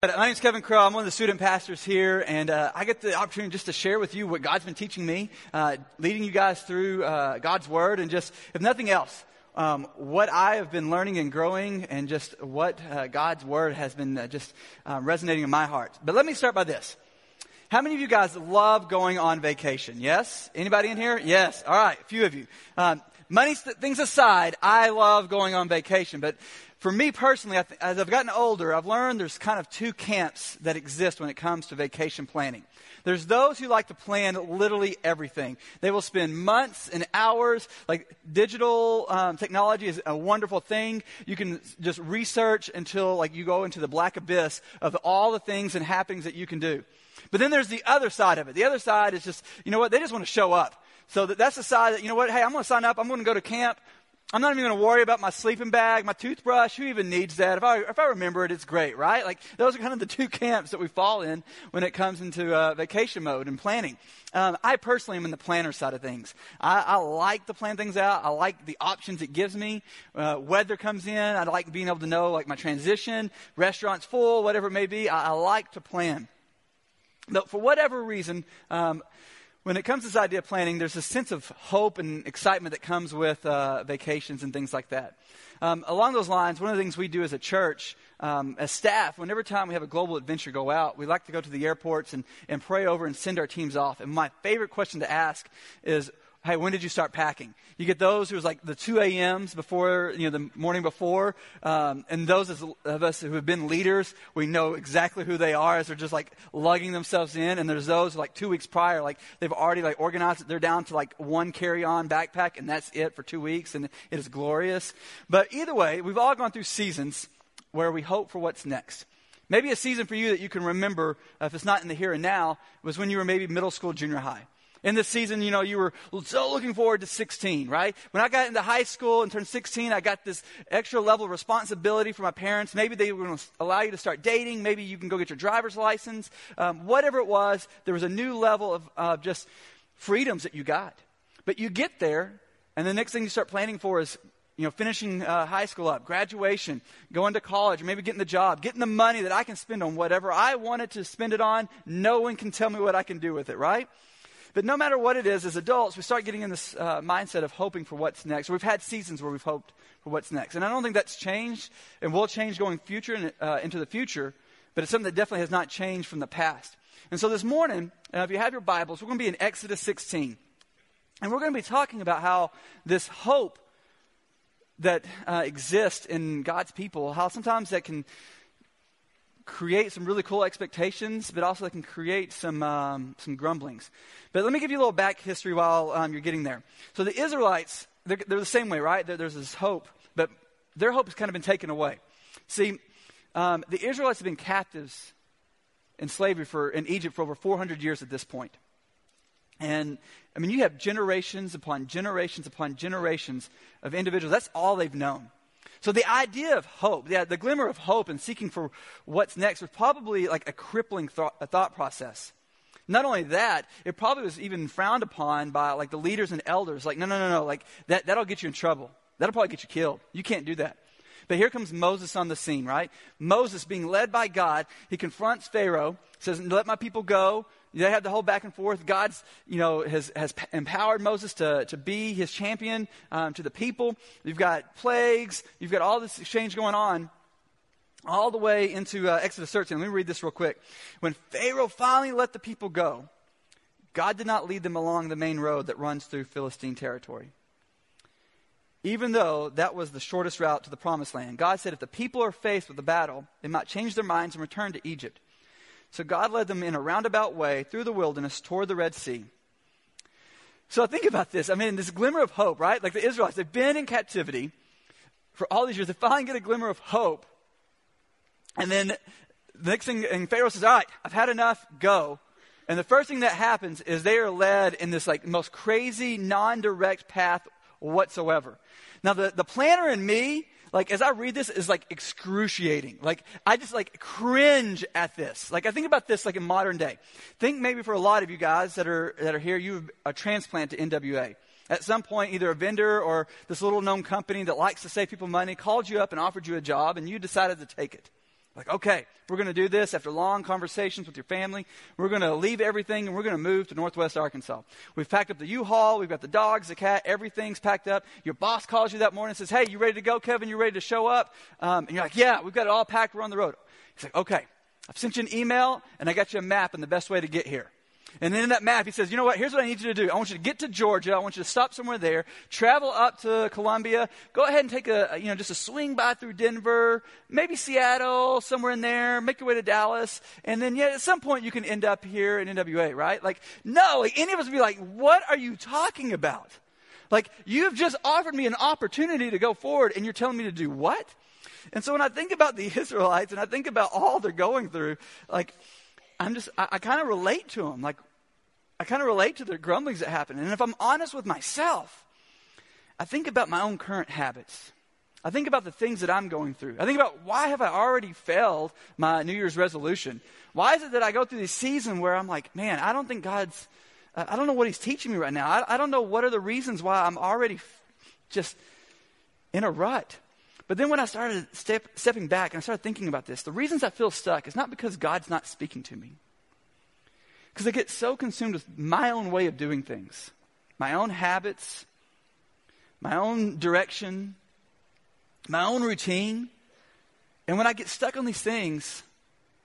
My name is Kevin Crow. I'm one of the student pastors here, and uh, I get the opportunity just to share with you what God's been teaching me, uh, leading you guys through uh, God's Word, and just, if nothing else, um, what I have been learning and growing, and just what uh, God's Word has been uh, just um, resonating in my heart. But let me start by this. How many of you guys love going on vacation? Yes? Anybody in here? Yes. All right, a few of you. Um, money things aside, I love going on vacation, but for me personally, as I've gotten older, I've learned there's kind of two camps that exist when it comes to vacation planning. There's those who like to plan literally everything. They will spend months and hours. Like digital um, technology is a wonderful thing. You can just research until like you go into the black abyss of all the things and happenings that you can do. But then there's the other side of it. The other side is just, you know what? They just want to show up. So that's the side that, you know what? Hey, I'm going to sign up. I'm going to go to camp. I'm not even going to worry about my sleeping bag, my toothbrush. Who even needs that? If I, if I remember it, it's great, right? Like, those are kind of the two camps that we fall in when it comes into uh, vacation mode and planning. Um, I personally am in the planner side of things. I, I, like to plan things out. I like the options it gives me. Uh, weather comes in. I like being able to know, like, my transition, restaurants full, whatever it may be. I, I like to plan. But for whatever reason, um, when it comes to this idea of planning, there's a sense of hope and excitement that comes with uh, vacations and things like that. Um, along those lines, one of the things we do as a church, um, as staff, whenever time we have a global adventure go out, we like to go to the airports and, and pray over and send our teams off. And my favorite question to ask is, hey, when did you start packing? You get those who's like the 2 a.m.s before, you know, the morning before. Um, and those of us who have been leaders, we know exactly who they are as they're just like lugging themselves in. And there's those like two weeks prior, like they've already like organized it. They're down to like one carry on backpack and that's it for two weeks. And it is glorious. But either way, we've all gone through seasons where we hope for what's next. Maybe a season for you that you can remember, if it's not in the here and now, was when you were maybe middle school, junior high. In this season, you know, you were so looking forward to 16, right? When I got into high school and turned 16, I got this extra level of responsibility from my parents. Maybe they were going to allow you to start dating. Maybe you can go get your driver's license. Um, whatever it was, there was a new level of uh, just freedoms that you got. But you get there, and the next thing you start planning for is you know, finishing uh, high school up, graduation, going to college, maybe getting the job, getting the money that I can spend on whatever I wanted to spend it on. No one can tell me what I can do with it, right? But no matter what it is, as adults, we start getting in this uh, mindset of hoping for what's next. We've had seasons where we've hoped for what's next. And I don't think that's changed and will change going future and, uh, into the future, but it's something that definitely has not changed from the past. And so this morning, uh, if you have your Bibles, we're going to be in Exodus 16. And we're going to be talking about how this hope that uh, exists in God's people, how sometimes that can create some really cool expectations, but also they can create some, um, some grumblings. But let me give you a little back history while um, you're getting there. So the Israelites, they're, they're the same way, right? there's this hope, but their hope has kind of been taken away. See, um, the Israelites have been captives in slavery for, in Egypt for over 400 years at this point. And I mean, you have generations upon generations upon generations of individuals. That's all they've known. So the idea of hope, yeah, the glimmer of hope and seeking for what's next was probably like a crippling thought, a thought process. Not only that, it probably was even frowned upon by like the leaders and elders. Like, no, no, no, no, like that, that'll get you in trouble. That'll probably get you killed. You can't do that. But here comes Moses on the scene, right? Moses being led by God, he confronts Pharaoh, says, let my people go. They have the whole back and forth. God's, you know, has, has empowered Moses to, to be his champion um, to the people. You've got plagues. You've got all this exchange going on all the way into uh, Exodus 13. Let me read this real quick. When Pharaoh finally let the people go, God did not lead them along the main road that runs through Philistine territory. Even though that was the shortest route to the promised land, God said if the people are faced with a battle, they might change their minds and return to Egypt. So God led them in a roundabout way through the wilderness toward the Red Sea. So think about this. I mean, this glimmer of hope, right? Like the Israelites, they've been in captivity for all these years. They finally get a glimmer of hope. And then the next thing, and Pharaoh says, All right, I've had enough, go. And the first thing that happens is they are led in this like most crazy, non direct path whatsoever. Now, the, the planner in me like as I read this is like excruciating. Like I just like cringe at this. Like I think about this like in modern day. Think maybe for a lot of you guys that are that are here, you have uh, a transplant to NWA. At some point, either a vendor or this little known company that likes to save people money called you up and offered you a job, and you decided to take it. Like, okay, we're going to do this after long conversations with your family. We're going to leave everything and we're going to move to Northwest Arkansas. We've packed up the U-Haul. We've got the dogs, the cat, everything's packed up. Your boss calls you that morning and says, hey, you ready to go, Kevin? You ready to show up? Um, and you're like, yeah, we've got it all packed. We're on the road. He's like, okay, I've sent you an email and I got you a map and the best way to get here. And then in that map, he says, you know what? Here's what I need you to do. I want you to get to Georgia. I want you to stop somewhere there, travel up to Columbia, go ahead and take a, you know, just a swing by through Denver, maybe Seattle, somewhere in there, make your way to Dallas. And then, yeah, at some point you can end up here in NWA, right? Like, no, like any of us would be like, what are you talking about? Like, you've just offered me an opportunity to go forward and you're telling me to do what? And so when I think about the Israelites and I think about all they're going through, like, I'm just, I, I kind of relate to them. Like, I kind of relate to the grumblings that happen. And if I'm honest with myself, I think about my own current habits. I think about the things that I'm going through. I think about why have I already failed my New Year's resolution? Why is it that I go through this season where I'm like, man, I don't think God's, uh, I don't know what He's teaching me right now. I, I don't know what are the reasons why I'm already just in a rut. But then when I started step, stepping back and I started thinking about this, the reasons I feel stuck is not because God's not speaking to me. Because I get so consumed with my own way of doing things, my own habits, my own direction, my own routine. And when I get stuck on these things,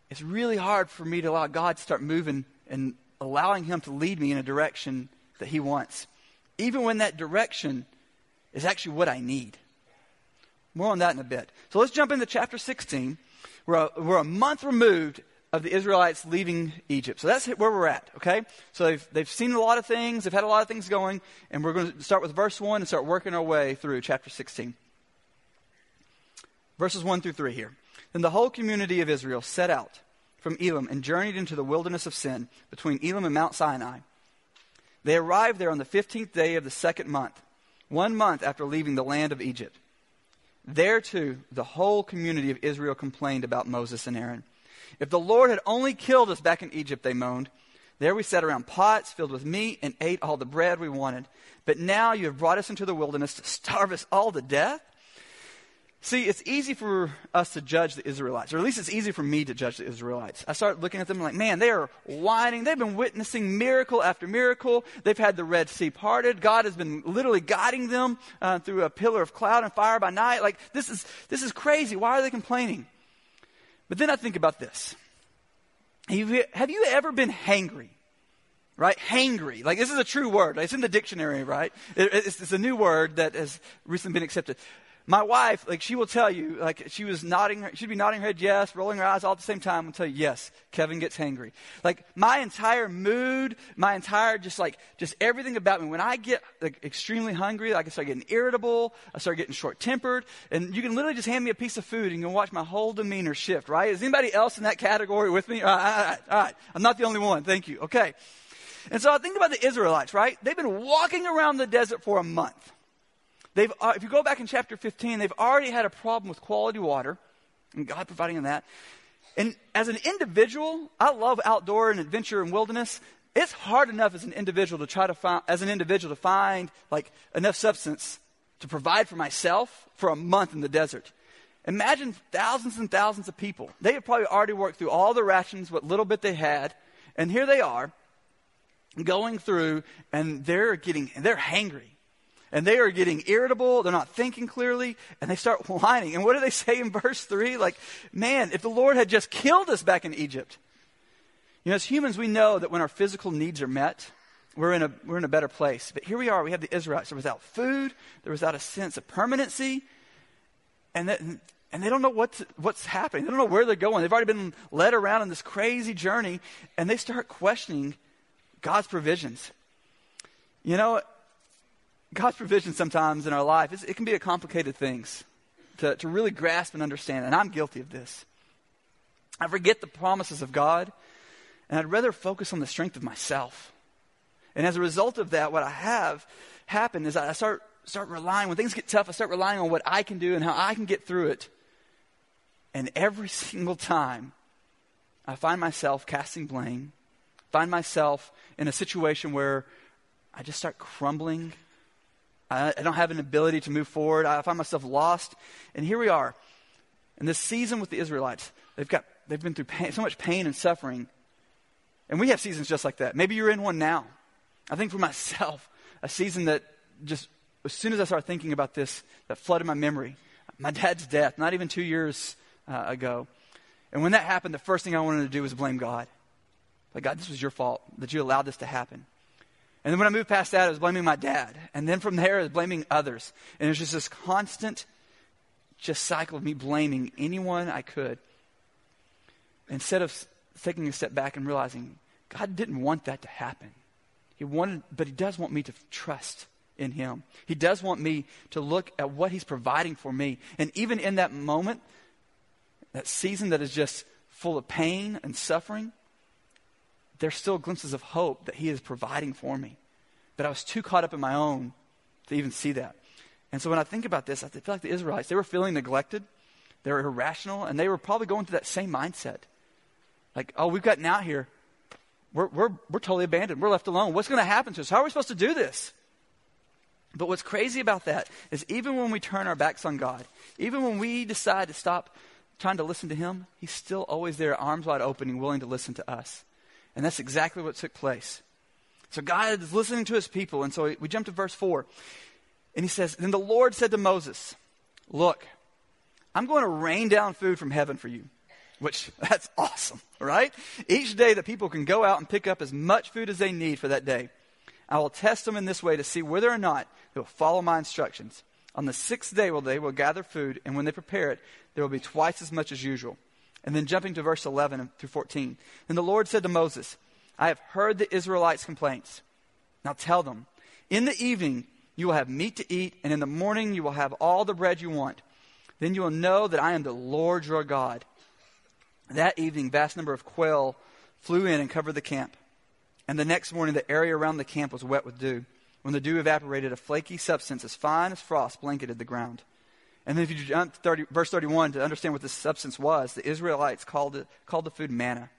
it's really hard for me to allow God to start moving and allowing Him to lead me in a direction that He wants, even when that direction is actually what I need. More on that in a bit. So let's jump into chapter 16. We're a, we're a month removed of the Israelites leaving Egypt. So that's where we're at, okay? So they've, they've seen a lot of things, they've had a lot of things going, and we're going to start with verse 1 and start working our way through chapter 16. Verses 1 through 3 here. Then the whole community of Israel set out from Elim and journeyed into the wilderness of Sin between Elim and Mount Sinai. They arrived there on the 15th day of the second month, one month after leaving the land of Egypt. There too, the whole community of Israel complained about Moses and Aaron. If the Lord had only killed us back in Egypt, they moaned. There we sat around pots filled with meat and ate all the bread we wanted. But now you have brought us into the wilderness to starve us all to death? See, it's easy for us to judge the Israelites, or at least it's easy for me to judge the Israelites. I start looking at them like, man, they are whining. They've been witnessing miracle after miracle. They've had the Red Sea parted. God has been literally guiding them uh, through a pillar of cloud and fire by night. Like, this is, this is crazy. Why are they complaining? But then I think about this. Have you ever been hangry? right? Hangry. Like, this is a true word. It's in the dictionary, right? it's, it's, a new word that has recently been accepted my wife, like she will tell you, like she was nodding, she'd be nodding her head yes, rolling her eyes all at the same time and tell you, yes, Kevin gets hangry. Like my entire mood, my entire just like, just everything about me, when I get like extremely hungry, like I start getting irritable, I start getting short tempered, and you can literally just hand me a piece of food and you can watch my whole demeanor shift, right? Is anybody else in that category with me? All right, all right, all right. I'm not the only one. Thank you. Okay. And so I think about the Israelites, right? They've been walking around the desert for a month. They've, uh, if you go back in chapter 15, they've already had a problem with quality water, and God providing them that. And as an individual, I love outdoor and adventure and wilderness. It's hard enough as an individual to try to find, as an individual to find like enough substance to provide for myself for a month in the desert. Imagine thousands and thousands of people. They had probably already worked through all the rations, what little bit they had, and here they are going through, and they're getting, they're hangry and they are getting irritable. They're not thinking clearly, and they start whining. And what do they say in verse 3? Like, man, if the Lord had just killed us back in Egypt. You know, as humans, we know that when our physical needs are met, we're in a, we're in a better place. But here we are, we have the Israelites. They're without food, they're without a sense of permanency, and, that, and they don't know what's, what's happening. They don't know where they're going. They've already been led around on this crazy journey, and they start questioning God's provisions. You know, God's provision sometimes in our life, it can be a complicated things to, to really grasp and understand. And I'm guilty of this. I forget the promises of God, and I'd rather focus on the strength of myself. And as a result of that, what I have happened is I start, start relying, when things get tough, I start relying on what I can do and how I can get through it. And every single time, I find myself casting blame, find myself in a situation where I just start crumbling I, don't have an ability to move forward. I find myself lost. And here we are in this season with the Israelites. they've got, they've been through pain, so much pain and suffering. And we have seasons just like that. Maybe you're in one now. I think for myself, a season that just, as soon as I started thinking about this, that flooded my memory. My dad's death, not even two years uh, ago. And when that happened, the first thing I wanted to do was blame God. Like, God, this was your fault that you allowed this to happen. And then when I moved past that, I was blaming my dad. And then from there, I was blaming others. And it was just this constant just cycle of me blaming anyone I could. Instead of taking a step back and realizing God didn't want that to happen. He wanted, but He does want me to trust in Him. He does want me to look at what He's providing for me. And even in that moment, that season that is just full of pain and suffering, there's still glimpses of hope that He is providing for me. But I was too caught up in my own to even see that. And so when I think about this, I feel like the Israelites, they were feeling neglected, they were irrational, and they were probably going through that same mindset. Like, oh, we've gotten out here. We're, we're, we're totally abandoned. We're left alone. What's going to happen to us? How are we supposed to do this? But what's crazy about that is even when we turn our backs on God, even when we decide to stop trying to listen to Him, He's still always there, arms wide open, and willing to listen to us. And that's exactly what took place. So God is listening to His people. And so we jump to verse 4. And He says, Then the Lord said to Moses, Look, I'm going to rain down food from heaven for you which that's awesome, right? Each day the people can go out and pick up as much food as they need for that day. I will test them in this way to see whether or not they will follow my instructions. On the sixth day, well, they will gather food, and when they prepare it, there will be twice as much as usual. And then jumping to verse 11 through 14. And the Lord said to Moses, I have heard the Israelites' complaints. Now tell them, in the evening you will have meat to eat, and in the morning you will have all the bread you want. Then you will know that I am the Lord your God that evening, vast number of quail flew in and covered the camp. And the next morning, the area around the camp was wet with dew. When the dew evaporated, a flaky substance as fine as frost blanketed the ground. And then if you jump to 30, verse 31 to understand what this substance was, the Israelites called, it, called the food manna.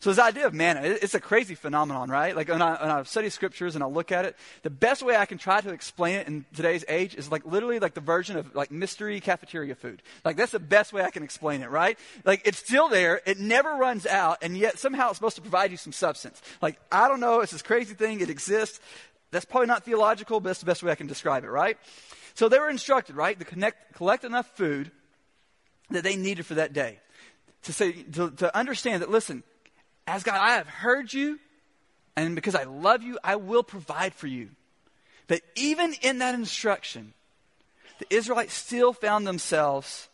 So this idea of manna, it's a crazy phenomenon, right? Like when I, when I study scriptures and I look at it, the best way I can try to explain it in today's age is like literally like the version of like mystery cafeteria food. Like that's the best way I can explain it, right? Like it's still there, it never runs out, and yet somehow it's supposed to provide you some substance. Like I don't know, it's this crazy thing, it exists. That's probably not theological, but that's the best way I can describe it, right? So they were instructed, right, to connect, collect enough food that they needed for that day. To say, to, to understand that, listen, as God, I have heard you, and because I love you, I will provide for you. But even in that instruction, the Israelites still found themselves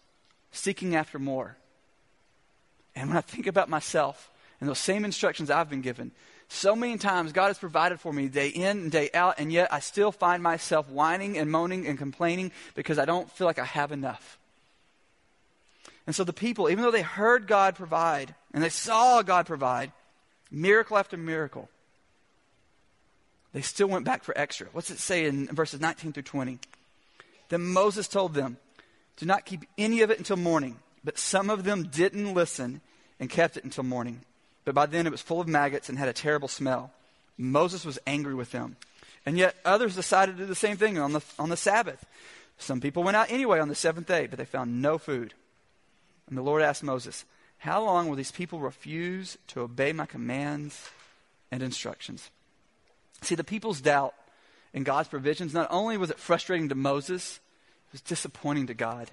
seeking after more. And when I think about myself and those same instructions I've been given, so many times God has provided for me day in and day out, and yet I still find myself whining and moaning and complaining because I don't feel like I have enough. And so the people, even though they heard God provide and they saw God provide miracle after miracle, they still went back for extra. What's it say in verses 19 through 20? Then Moses told them, Do not keep any of it until morning. But some of them didn't listen and kept it until morning. But by then it was full of maggots and had a terrible smell. Moses was angry with them. And yet others decided to do the same thing on the, on the Sabbath. Some people went out anyway on the seventh day, but they found no food. And the Lord asked Moses, How long will these people refuse to obey my commands and instructions? See, the people's doubt in God's provisions, not only was it frustrating to Moses, it was disappointing to God.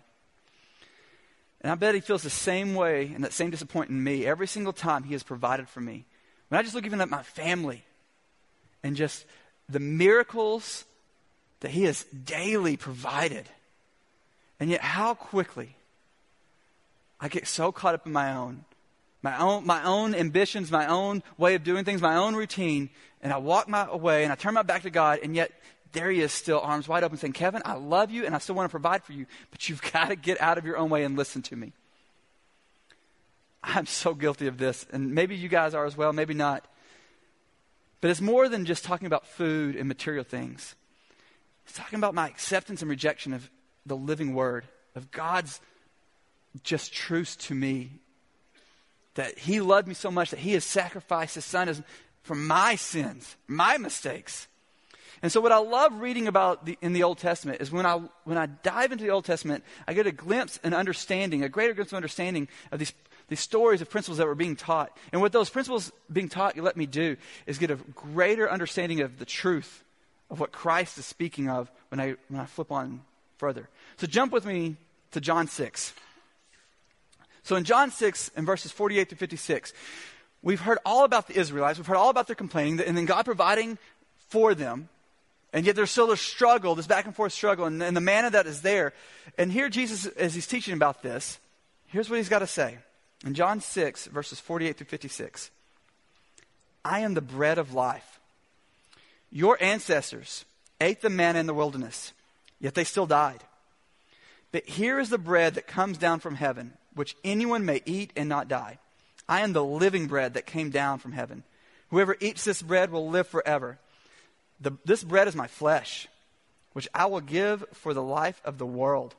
And I bet he feels the same way and that same disappointment in me every single time he has provided for me. When I just look even at my family and just the miracles that he has daily provided. And yet, how quickly I get so caught up in my own, my own, my own ambitions, my own way of doing things, my own routine, and I walk my way and I turn my back to God, and yet there he is still, arms wide open, saying, Kevin, I love you and I still want to provide for you, but you've got to get out of your own way and listen to me. I'm so guilty of this, and maybe you guys are as well, maybe not. But it's more than just talking about food and material things. It's talking about my acceptance and rejection of the living word, of God's just truth to me that he loved me so much that he has sacrificed his son for my sins, my mistakes. And so what I love reading about the, in the Old Testament is when I, when I dive into the Old Testament, I get a glimpse and understanding, a greater glimpse of understanding of these, these stories of principles that were being taught. And what those principles being taught let me do is get a greater understanding of the truth of what Christ is speaking of when I, when I flip on further. So jump with me to John 6. So in John 6, in verses 48 to 56, we've heard all about the Israelites. We've heard all about their complaining, and then God providing for them. And yet there's still this struggle, this back and forth struggle, and, and the manna that is there. And here Jesus, as he's teaching about this, here's what he's got to say. In John 6, verses 48 through 56, I am the bread of life. Your ancestors ate the manna in the wilderness, yet they still died. But here is the bread that comes down from heaven, which anyone may eat and not die. I am the living bread that came down from heaven. Whoever eats this bread will live forever. The, this bread is my flesh, which I will give for the life of the world.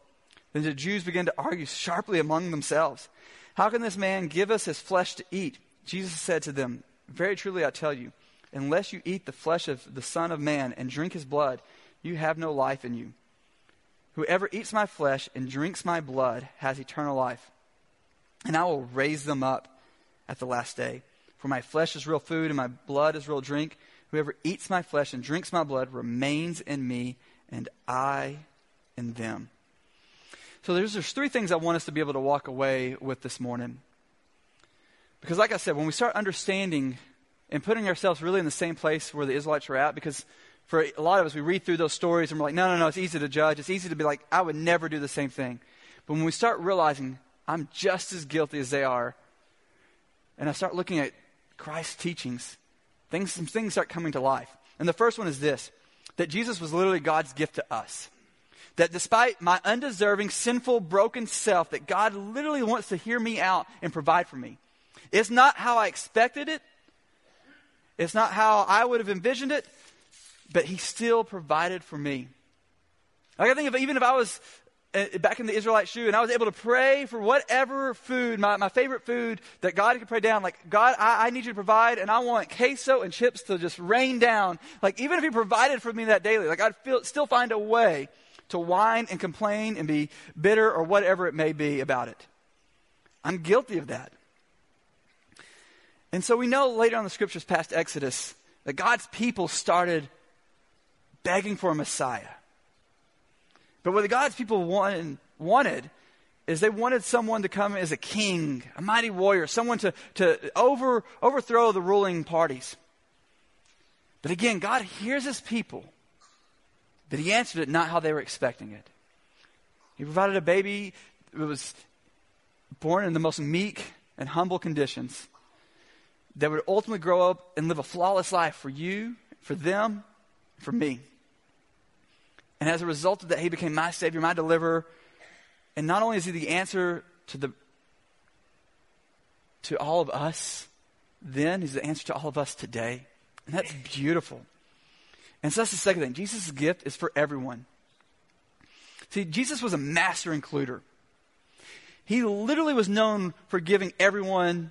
Then the Jews began to argue sharply among themselves. How can this man give us his flesh to eat? Jesus said to them, Very truly I tell you, unless you eat the flesh of the Son of Man and drink his blood, you have no life in you. Whoever eats my flesh and drinks my blood has eternal life, and I will raise them up at the last day. For my flesh is real food and my blood is real drink. Whoever eats my flesh and drinks my blood remains in me, and I in them. So there's, there's three things I want us to be able to walk away with this morning. Because, like I said, when we start understanding and putting ourselves really in the same place where the Israelites were at, because for a lot of us, we read through those stories and we're like, no, no, no, it's easy to judge. It's easy to be like, I would never do the same thing. But when we start realizing I'm just as guilty as they are, and I start looking at Christ's teachings, things, some things start coming to life. And the first one is this that Jesus was literally God's gift to us. That despite my undeserving, sinful, broken self, that God literally wants to hear me out and provide for me. It's not how I expected it. It's not how I would have envisioned it, but He still provided for me. Like I think if, even if I was Uh, back in the Israelite shoe, and I was able to pray for whatever food, my, my favorite food, that God could pray down. Like, God, I, I need you to provide, and I want queso and chips to just rain down. Like, even if He provided for me that daily, like, I'd feel, still find a way to whine and complain and be bitter or whatever it may be about it. I'm guilty of that. And so we know later on the scriptures past Exodus that God's people started begging for a Messiah. But what the God's people wanted, wanted is they wanted someone to come as a king, a mighty warrior, someone to, to over, overthrow the ruling parties. But again, God hears his people, but he answered it not how they were expecting it. He provided a baby that was born in the most meek and humble conditions that would ultimately grow up and live a flawless life for you, for them, for me. And as a result of that, he became my Savior, my deliverer. And not only is he the answer to the to all of us then, he's the answer to all of us today. And that's beautiful. And so that's the second thing. Jesus' gift is for everyone. See, Jesus was a master includer. He literally was known for giving everyone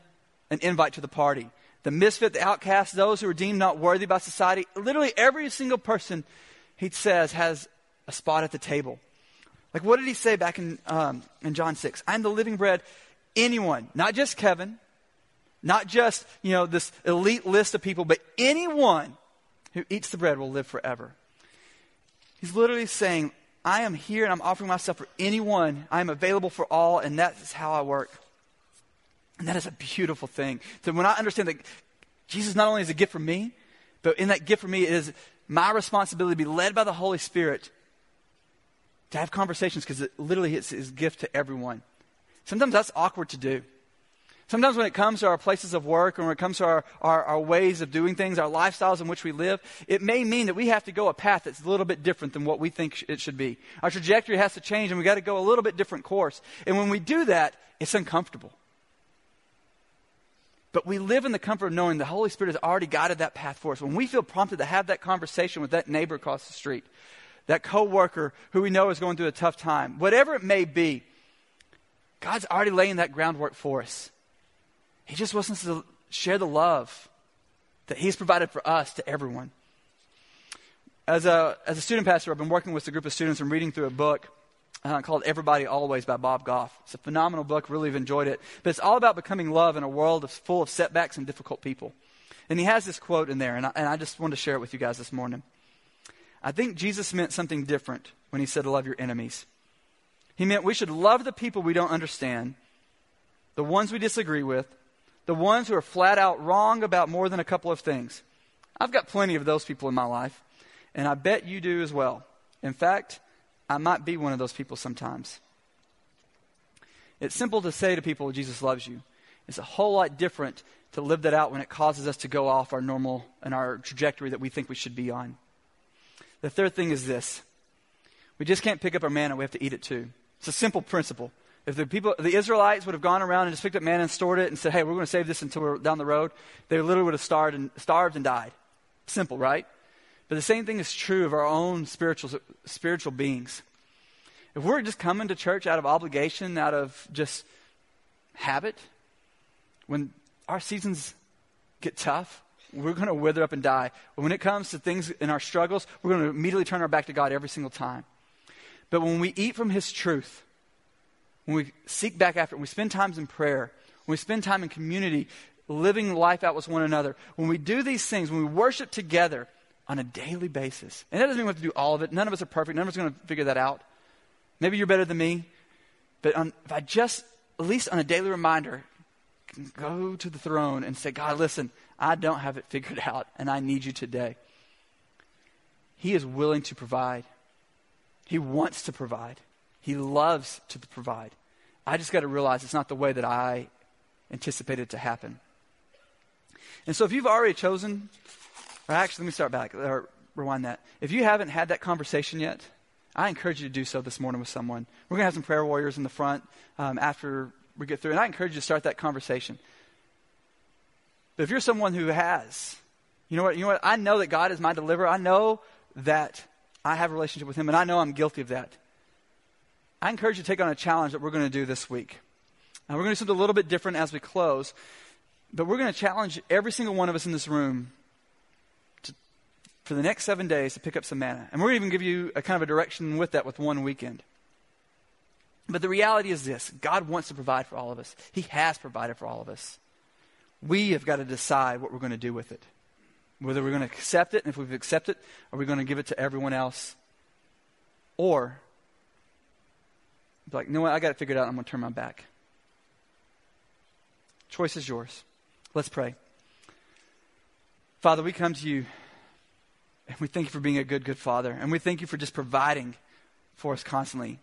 an invite to the party. The misfit, the outcast, those who were deemed not worthy by society. Literally every single person he says has a spot at the table. Like, what did he say back in, um, in John 6? I'm the living bread. Anyone, not just Kevin, not just, you know, this elite list of people, but anyone who eats the bread will live forever. He's literally saying, I am here and I'm offering myself for anyone. I am available for all, and that is how I work. And that is a beautiful thing. So when I understand that Jesus not only is a gift for me, but in that gift for me is my responsibility to be led by the Holy Spirit to have conversations because it literally is his gift to everyone. Sometimes that's awkward to do. Sometimes when it comes to our places of work or when it comes to our, our, our, ways of doing things, our lifestyles in which we live, it may mean that we have to go a path that's a little bit different than what we think it should be. Our trajectory has to change and we've got to go a little bit different course. And when we do that, it's uncomfortable. But we live in the comfort of knowing the Holy Spirit has already guided that path for us. When we feel prompted to have that conversation with that neighbor across the street, that coworker who we know is going through a tough time, whatever it may be, God's already laying that groundwork for us. He just wants us to share the love that He's provided for us to everyone. As a, as a student pastor, I've been working with a group of students and reading through a book uh, called Everybody Always by Bob Goff. It's a phenomenal book, really have enjoyed it. But it's all about becoming love in a world of, full of setbacks and difficult people. And he has this quote in there, and I, and I just wanted to share it with you guys this morning. I think Jesus meant something different when he said, Love your enemies. He meant we should love the people we don't understand, the ones we disagree with, the ones who are flat out wrong about more than a couple of things. I've got plenty of those people in my life, and I bet you do as well. In fact, I might be one of those people sometimes. It's simple to say to people, Jesus loves you. It's a whole lot different to live that out when it causes us to go off our normal and our trajectory that we think we should be on. The third thing is this we just can't pick up our manna, we have to eat it too. It's a simple principle. If the people, the Israelites would have gone around and just picked up manna and stored it and said, hey, we're going to save this until we're down the road, they literally would have starved and, starved and died. Simple, right? But the same thing is true of our own spiritual, spiritual beings. If we're just coming to church out of obligation, out of just habit, when our seasons get tough, we're going to wither up and die. When it comes to things in our struggles, we're going to immediately turn our back to God every single time. But when we eat from His truth, when we seek back after when we spend times in prayer, when we spend time in community, living life out with one another, when we do these things, when we worship together on a daily basis, and that doesn't mean we have to do all of it. None of us are perfect. None of us are going to figure that out. Maybe you're better than me. But on, if I just, at least on a daily reminder, go to the throne and say, God, listen, I don't have it figured out, and I need you today. He is willing to provide. He wants to provide. He loves to provide. I just got to realize it's not the way that I anticipated it to happen. And so if you've already chosen, or actually, let me start back, or rewind that. If you haven't had that conversation yet, I encourage you to do so this morning with someone. We're going to have some prayer warriors in the front um, after we get through, and I encourage you to start that conversation. But if you're someone who has, you know what, you know what, I know that God is my deliverer. I know that I have a relationship with Him, and I know I'm guilty of that. I encourage you to take on a challenge that we're going to do this week. And we're going to do something a little bit different as we close, but we're going to challenge every single one of us in this room to, for the next seven days to pick up some manna. And we're going to even give you a kind of a direction with that with one weekend. But the reality is this God wants to provide for all of us, He has provided for all of us. We have got to decide what we're going to do with it. Whether we're going to accept it, and if we've accepted it, are we going to give it to everyone else? Or, like, what, I got to figure it figured out, I'm going to turn my back. Choice is yours. Let's pray. Father, we come to you and we thank you for being a good, good Father. And we thank you for just providing for us constantly.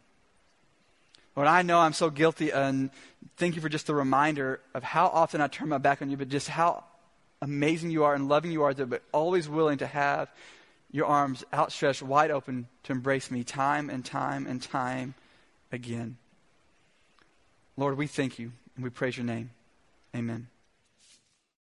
Lord, I know I'm so guilty, and thank you for just the reminder of how often I turn my back on you, but just how amazing you are and loving you are, but always willing to have your arms outstretched wide open to embrace me time and time and time again. Lord, we thank you and we praise your name. Amen.